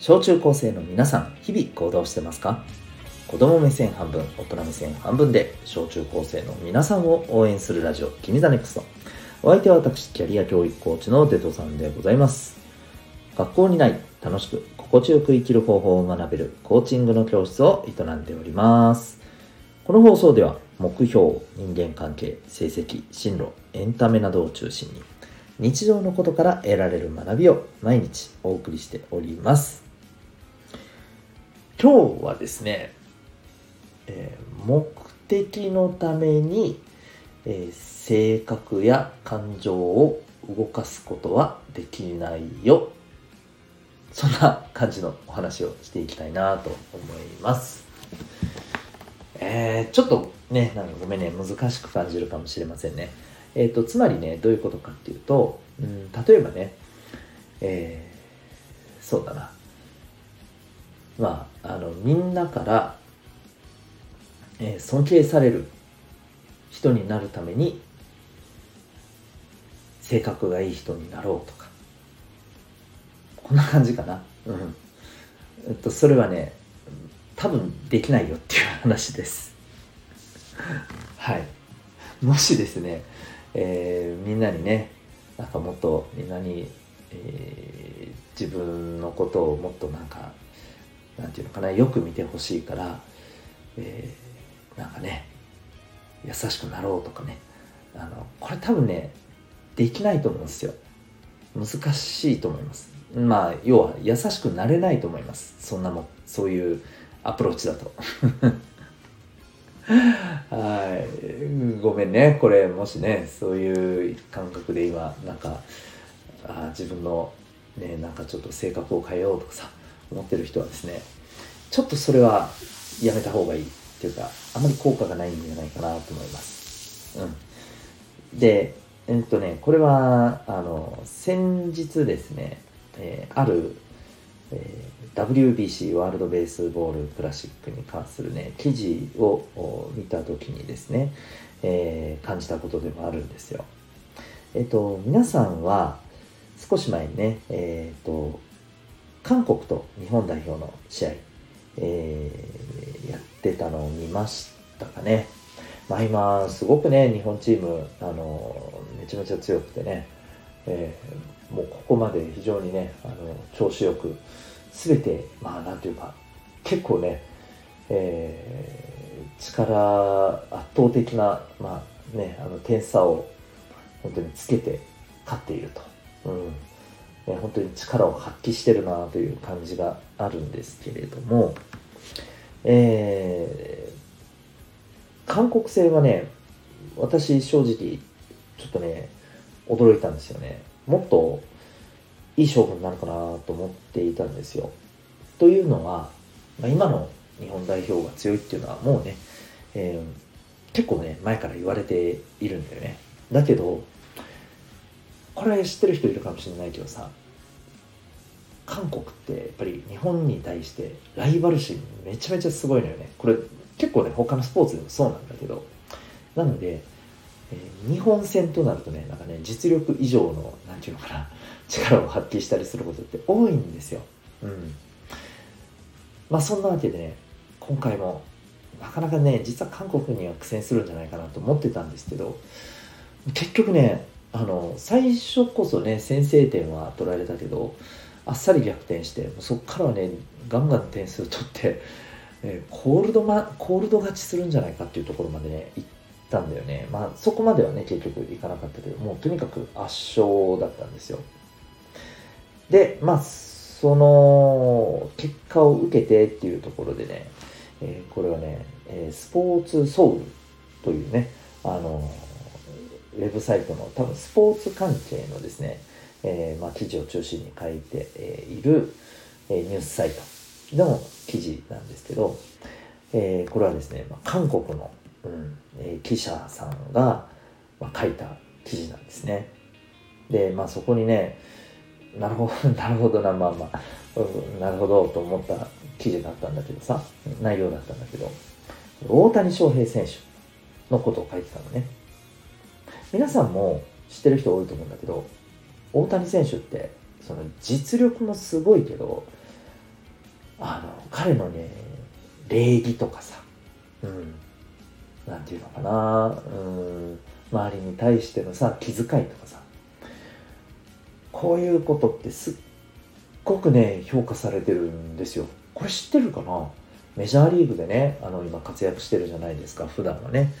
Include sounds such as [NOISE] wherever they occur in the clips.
小中高生の皆さん日々行動してますか？子供目線半分大人目線半分で小中高生の皆さんを応援するラジオ君 the NEXT お相手は私キャリア教育コーチのデトさんでございます。学校にない楽しく心地よく生きる方法を学べるコーチングの教室を営んでおります。この放送では目標人間関係成績進路エンタメなどを中心に日常のことから得られる学びを毎日お送りしております。今日はですね、えー、目的のために、えー、性格や感情を動かすことはできないよ。そんな感じのお話をしていきたいなと思います。えー、ちょっとねなんかごめんね難しく感じるかもしれませんね。えっ、ー、と、つまりね、どういうことかっていうと、うん、例えばね、えー、そうだな。まあ、あの、みんなから、えー、尊敬される人になるために、性格がいい人になろうとか。こんな感じかな。うん。えっと、それはね、多分できないよっていう話です。はい。もしですね、えー、みんなにねなんかもっとみんなに、えー、自分のことをもっとなんかなんていうのかなよく見てほしいから、えー、なんかね優しくなろうとかね。あのこれ多分ねできないと思うんですよ。難しいと思います。まあ要は優しくなれないと思います。そんなもそういうアプローチだと。[LAUGHS] はい。ごめんね。これ、もしね、そういう感覚で今、なんか、あ自分の、ね、なんかちょっと性格を変えようとかさ、思ってる人はですね、ちょっとそれはやめた方がいいっていうか、あまり効果がないんじゃないかなと思います。うん。で、えっとね、これは、あの、先日ですね、えー、あるえー、WBC ワールドベースボールクラシックに関するね記事を見た時にですね、えー、感じたことでもあるんですよ。えっ、ー、と皆さんは少し前にね、えっ、と韓国と日本代表の試合、えやってたのを見ましたかね。まあ今すごくね日本チームあのめちゃめちゃ強くてね、えもうここまで非常にねあの調子よく全てまあなんていうか結構ね、えー、力圧倒的な、まあね、あの点差を本当につけて勝っていると、うんね、本当に力を発揮してるなという感じがあるんですけれども、えー、韓国戦はね私正直ちょっとね驚いたんですよねもっといい勝負になるかなと思っていたんですよ。というのは、まあ、今の日本代表が強いっていうのはもうね、えー、結構ね、前から言われているんだよね。だけど、これ知ってる人いるかもしれないけどさ、韓国ってやっぱり日本に対してライバル心めちゃめちゃすごいのよね。これ結構ね、他のスポーツでもそうなんだけど、なので、えー、日本戦となるとね、なんかね、実力以上の、なんていうのかな、力を発揮したりすることって多いんですよ。うん。まあそんなわけでね、今回も、なかなかね、実は韓国には苦戦するんじゃないかなと思ってたんですけど、結局ね、あの、最初こそね、先制点は取られたけど、あっさり逆転して、そこからはね、ガンガン点数取って、えー、コールドマ、コールド勝ちするんじゃないかっていうところまでね、行ったんだよね。まあ、そこまではね、結局いかなかったけど、もうとにかく圧勝だったんですよ。で、まあ、その結果を受けてっていうところでね、えー、これはね、えー、スポーツソウルというね、あの、ウェブサイトの多分スポーツ関係のですね、えー、まあ、記事を中心に書いて、えいる、えニュースサイトの記事なんですけど、えこれはですね、まあ、韓国のうんえー、記者さんが、まあ、書いた記事なんですね。で、まあそこにね、なるほど、[LAUGHS] なるほどな、まあまあ、うん、なるほどと思った記事だったんだけどさ、内容だったんだけど、大谷翔平選手のことを書いてたのね。皆さんも知ってる人多いと思うんだけど、大谷選手って、その実力もすごいけど、あの彼のね礼儀とかさうんなんていうのかなうん周りに対してのさ気遣いとかさこういうことってすっごくね評価されてるんですよ。これ知ってるかな？メジャーリーグでねあの今活躍してるじゃないですか普段はね。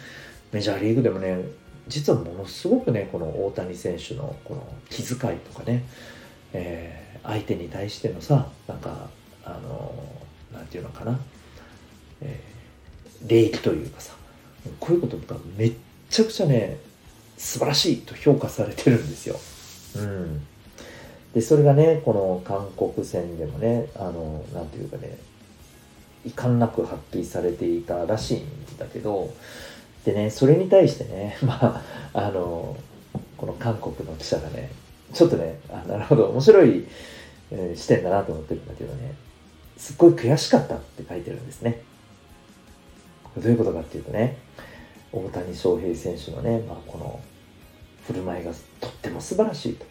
メジャーリーグでもね実はものすごくねこの大谷選手のこの気遣いとかね、えー、相手に対してのさなんかあのなんていうのかな、えー、礼儀というかさこういうことがめっちゃくちゃね素晴らしいと評価されてるんですよ。うん、でそれがねこの韓国戦でもねあのなんていうかね遺憾なく発揮されていたらしいんだけどでねそれに対してね [LAUGHS] まああのこの韓国の記者がねちょっとねあなるほど面白い、えー、視点だなと思ってるんだけどねすっごい悔しかったって書いてるんですね。どういうことかっていうとね大谷翔平選手のね、まあ、この振る舞いがとっても素晴らしいと。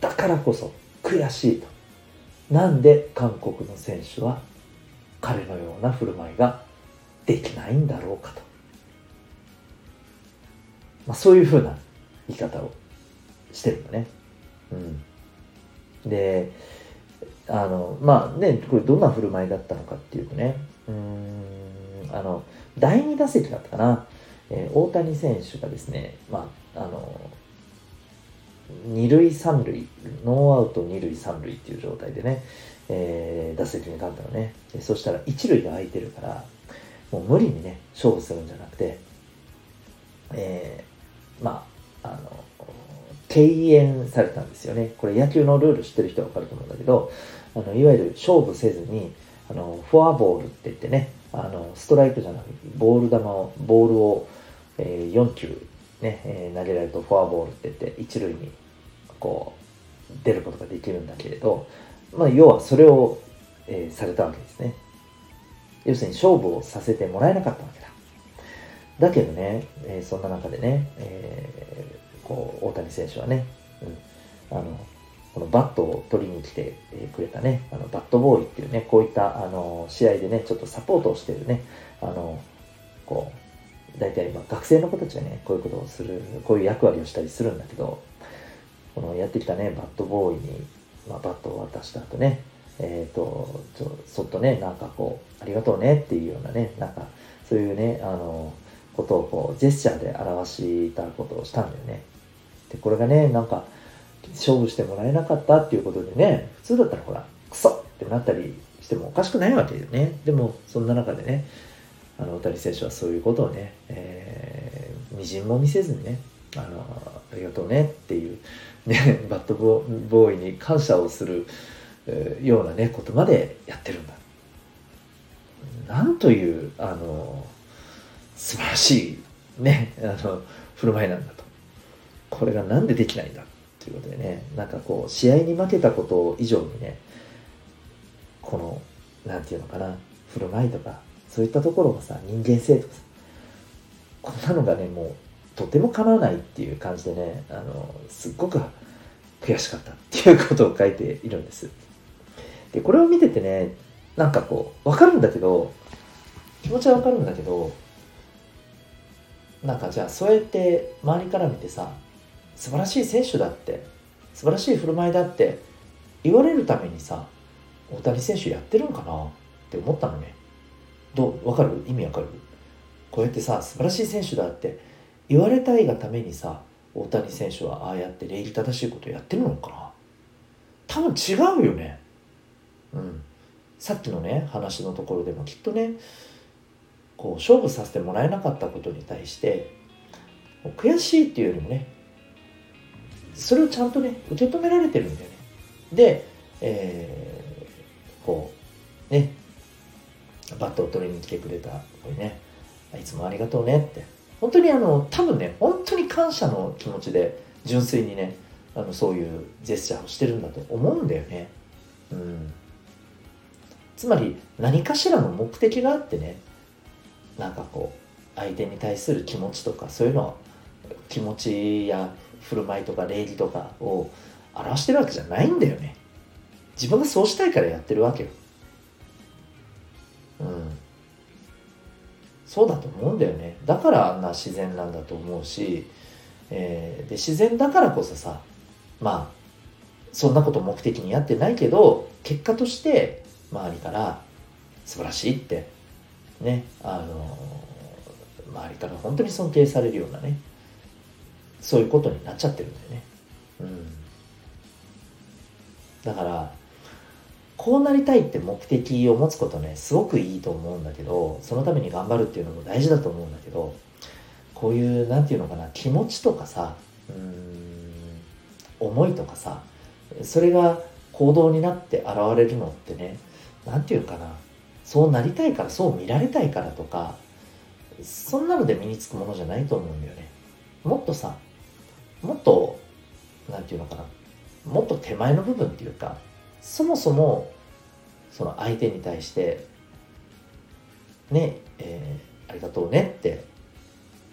だからこそ悔しいと。なんで韓国の選手は彼のような振る舞いができないんだろうかと、まあ、そういうふうな言い方をしてるんだね。うん、であのまあねこれどんな振る舞いだったのかっていうとね。うんあの第2打席だったかな、えー、大谷選手がですね、まあ、あの二塁三塁ノーアウト二塁三塁っていう状態でね、えー、打席に立ったのね。そしたら一塁が空いてるからもう無理にね勝負するんじゃなくて、えー、まああの敬遠されたんですよね。これ野球のルール知ってる人は分かると思うんだけどあのいわゆる勝負せずにあのフォアボールって言ってねあのストライクじゃなくてボール球をボールを、えー、4球ね、えー、投げられるとフォアボールって言って一塁にこう出ることができるんだけれど、まあ、要はそれを、えー、されたわけですね。要するに勝負をさせてもらえなかったわけ。だけどね、えー、そんな中でね、えー、こう大谷選手はね、うん、あのこのバットを取りに来てくれたね、あのバットボーイっていうね、こういったあの試合でね、ちょっとサポートをしてるね、あの、こう、大体今学生の子たちがね、こういうことをする、こういう役割をしたりするんだけど、このやってきたね、バットボーイに、まあ、バットを渡した後ね、えっ、ー、と、ちょそっとね、なんかこう、ありがとうねっていうようなね、なんか、そういうね、あの、ことをこう、ジェスチャーで表したことをしたんだよね。で、これがね、なんか、勝負してもらえなかったっていうことでね、普通だったらほら、クソってなったりしてもおかしくないわけよね。でも、そんな中でね、あの、大谷選手はそういうことをね、えー、みじんも見せずにね、あの、ありがとうねっていう、ね、バットボーイに感謝をする、ようなね、ことまでやってるんだ。なんという、あの、素晴らしい、ね、あの、振る舞いなんだと。これがなんでできないんだということでね、なんかこう、試合に負けたこと以上にね、この、なんていうのかな、振る舞いとか、そういったところがさ、人間性とかさ、こんなのがね、もう、とても叶わないっていう感じでね、あの、すっごく悔しかったっていうことを書いているんです。で、これを見ててね、なんかこう、わかるんだけど、気持ちはわかるんだけど、なんかじゃあそうやって周りから見てさ、素晴らしい選手だって素晴らしい振る舞いだって言われるためにさ大谷選手やってるのかなって思ったのね。どうわかる？意味わかる？こうやってさ素晴らしい選手だって言われたいがためにさ大谷選手はああやって礼儀正しいことやってるのかな。多分違うよね。うん。さっきのね話のところでもきっとねこう勝負させてもらえなかったことに対して悔しいっていうよりもねそれをちゃんとね受け止められてるんだよね。で、えー、こうねバットを取りに来てくれた子にねいつもありがとうねって。本当にあの多分ね本当に感謝の気持ちで純粋にねあのそういうジェスチャーをしてるんだと思うんだよね。うん。つまり何かしらの目的があってねなんかこう相手に対する気持ちとかそういうの気持ちや振る舞いとか礼儀とかを表してるわけじゃないんだよね。自分がそうしたいからやってるわけよ。うん。そうだと思うんだよね。だからあんな自然なんだと思うし、えー、で自然だからこそさまあそんなこと目的にやってないけど結果として周りから素晴らしいってねあの周りから本当に尊敬されるようなねそういうことになっちゃってるんだよね。うん。だからこうなりたいって目的を持つことねすごくいいと思うんだけどそのために頑張るっていうのも大事だと思うんだけどこういう何て言うのかな気持ちとかさうん思いとかさそれが行動になって現れるのってね何て言うかなそうなりたいからそう見られたいからとかそんなので身につくものじゃないと思うんだよね。もっとさもっと何て言うのかなもっと手前の部分っていうかそもそもその相手に対してねえー、ありがとうねって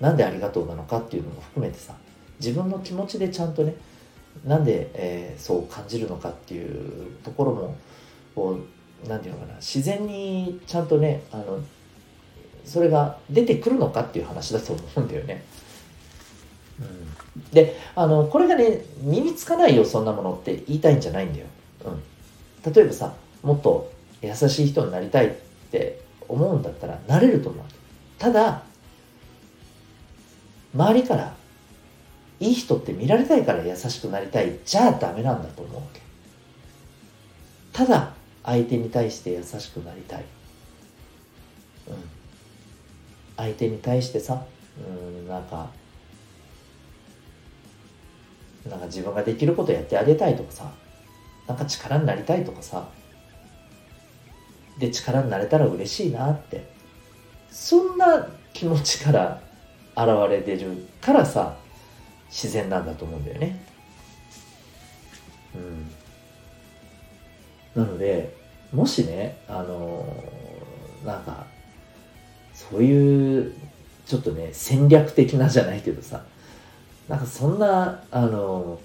なんでありがとうなのかっていうのも含めてさ自分の気持ちでちゃんとねなんで、えー、そう感じるのかっていうところもこう何て言うのかな自然にちゃんとねあのそれが出てくるのかっていう話だと思うんだよね。うん、であのこれがね身につかないよそんなものって言いたいんじゃないんだよ。うん、例えばさもっと優しい人になりたいって思うんだったらなれると思う。ただ周りからいい人って見られたいから優しくなりたいじゃあダメなんだと思うわけただ相手に対して優しくなりたい、うん、相手に対してさうんなんかなんか自分ができることやってあげたいとかさなんか力になりたいとかさで力になれたら嬉しいなってそんな気持ちから現れてるからさ自然なんだと思うんだよね。うん。なので、もしね、あのー、なんか、そういう、ちょっとね、戦略的なじゃないけどさ、なんかそんな、あの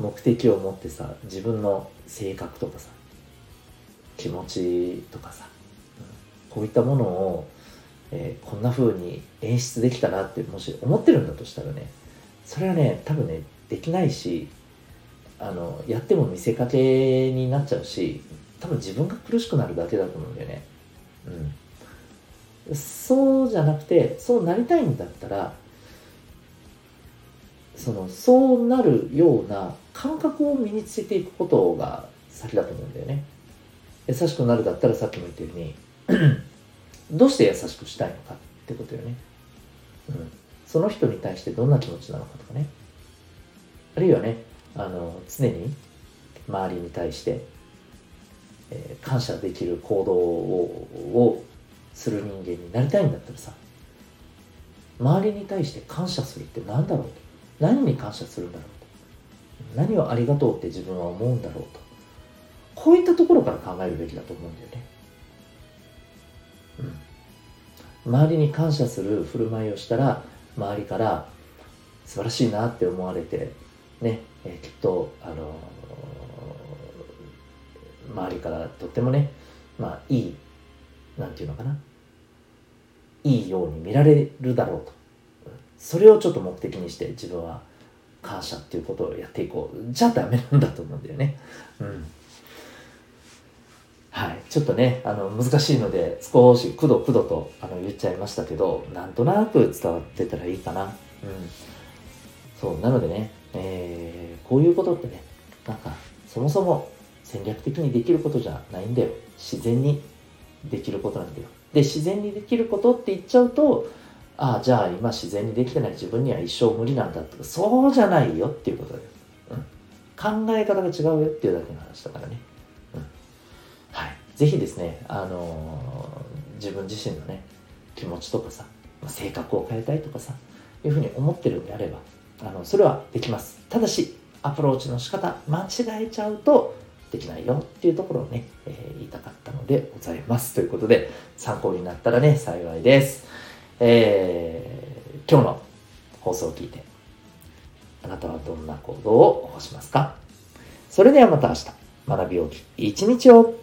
ー、目的を持ってさ、自分の性格とかさ、気持ちとかさ、こういったものを、えー、こんな風に演出できたなってもし思ってるんだとしたらねそれはね多分ねできないしあのやっても見せかけになっちゃうし多分自分が苦しくなるだけだと思うんだよね。うん。そうじゃなくてそうなりたいんだったらそのそうなるような感覚を身につけていくことが先だと思うんだよね。優しくなるだったらさっきも言ったように [CLEARS THROAT] どうして優しくしたいのかってことよね。うん。その人に対してどんな気持ちなのかとかね。あるいはねあの常に周りに対して、えー、感謝できる行動ををする人間になりたいんだったらさ周りに対して感謝するって何だろうと。何に感謝するんだろうと。何をありがとうって自分は思うんだろうと。こういったところから考えるべきだと思うんだよね。うん、周りに感謝する振る舞いをしたら周りから素晴らしいなって思われてね、え、きっとあの、周りからとってもねまあいいなんていうのかな。いいように見られるだろうと。それをちょっと目的にして自分は感謝っていうことをやっていこう。じゃあダメなんだと思うんだよね。うん。はい、ちょっとねあの難しいので少しくどくどとあの言っちゃいましたけどなんとなく伝わってたらいいかな、うん、そうなのでね、こういうことってねなんかそもそも戦略的にできることじゃないんだよ。自然にできることなんだよ。で自然にできることって言っちゃうとああじゃあ今自然にできてない。自分には一生無理なんだとかそうじゃないよっていうことだよ、うん、考え方が違うよっていうだけの話だからね。うん。はい。ぜひですね、あのー、自分自身のね、気持ちとかさ、性格を変えたいとかさ、いうふうに思ってるんであれば、あの、それはできます。ただし、アプローチの仕方、間違えちゃうと、できないよっていうところをね、えー、言いたかったのでございます。ということで、参考になったらね、幸いです。えー、今日の放送を聞いて、あなたはどんな行動を起こしますか？それではまた明日、学びをき一日を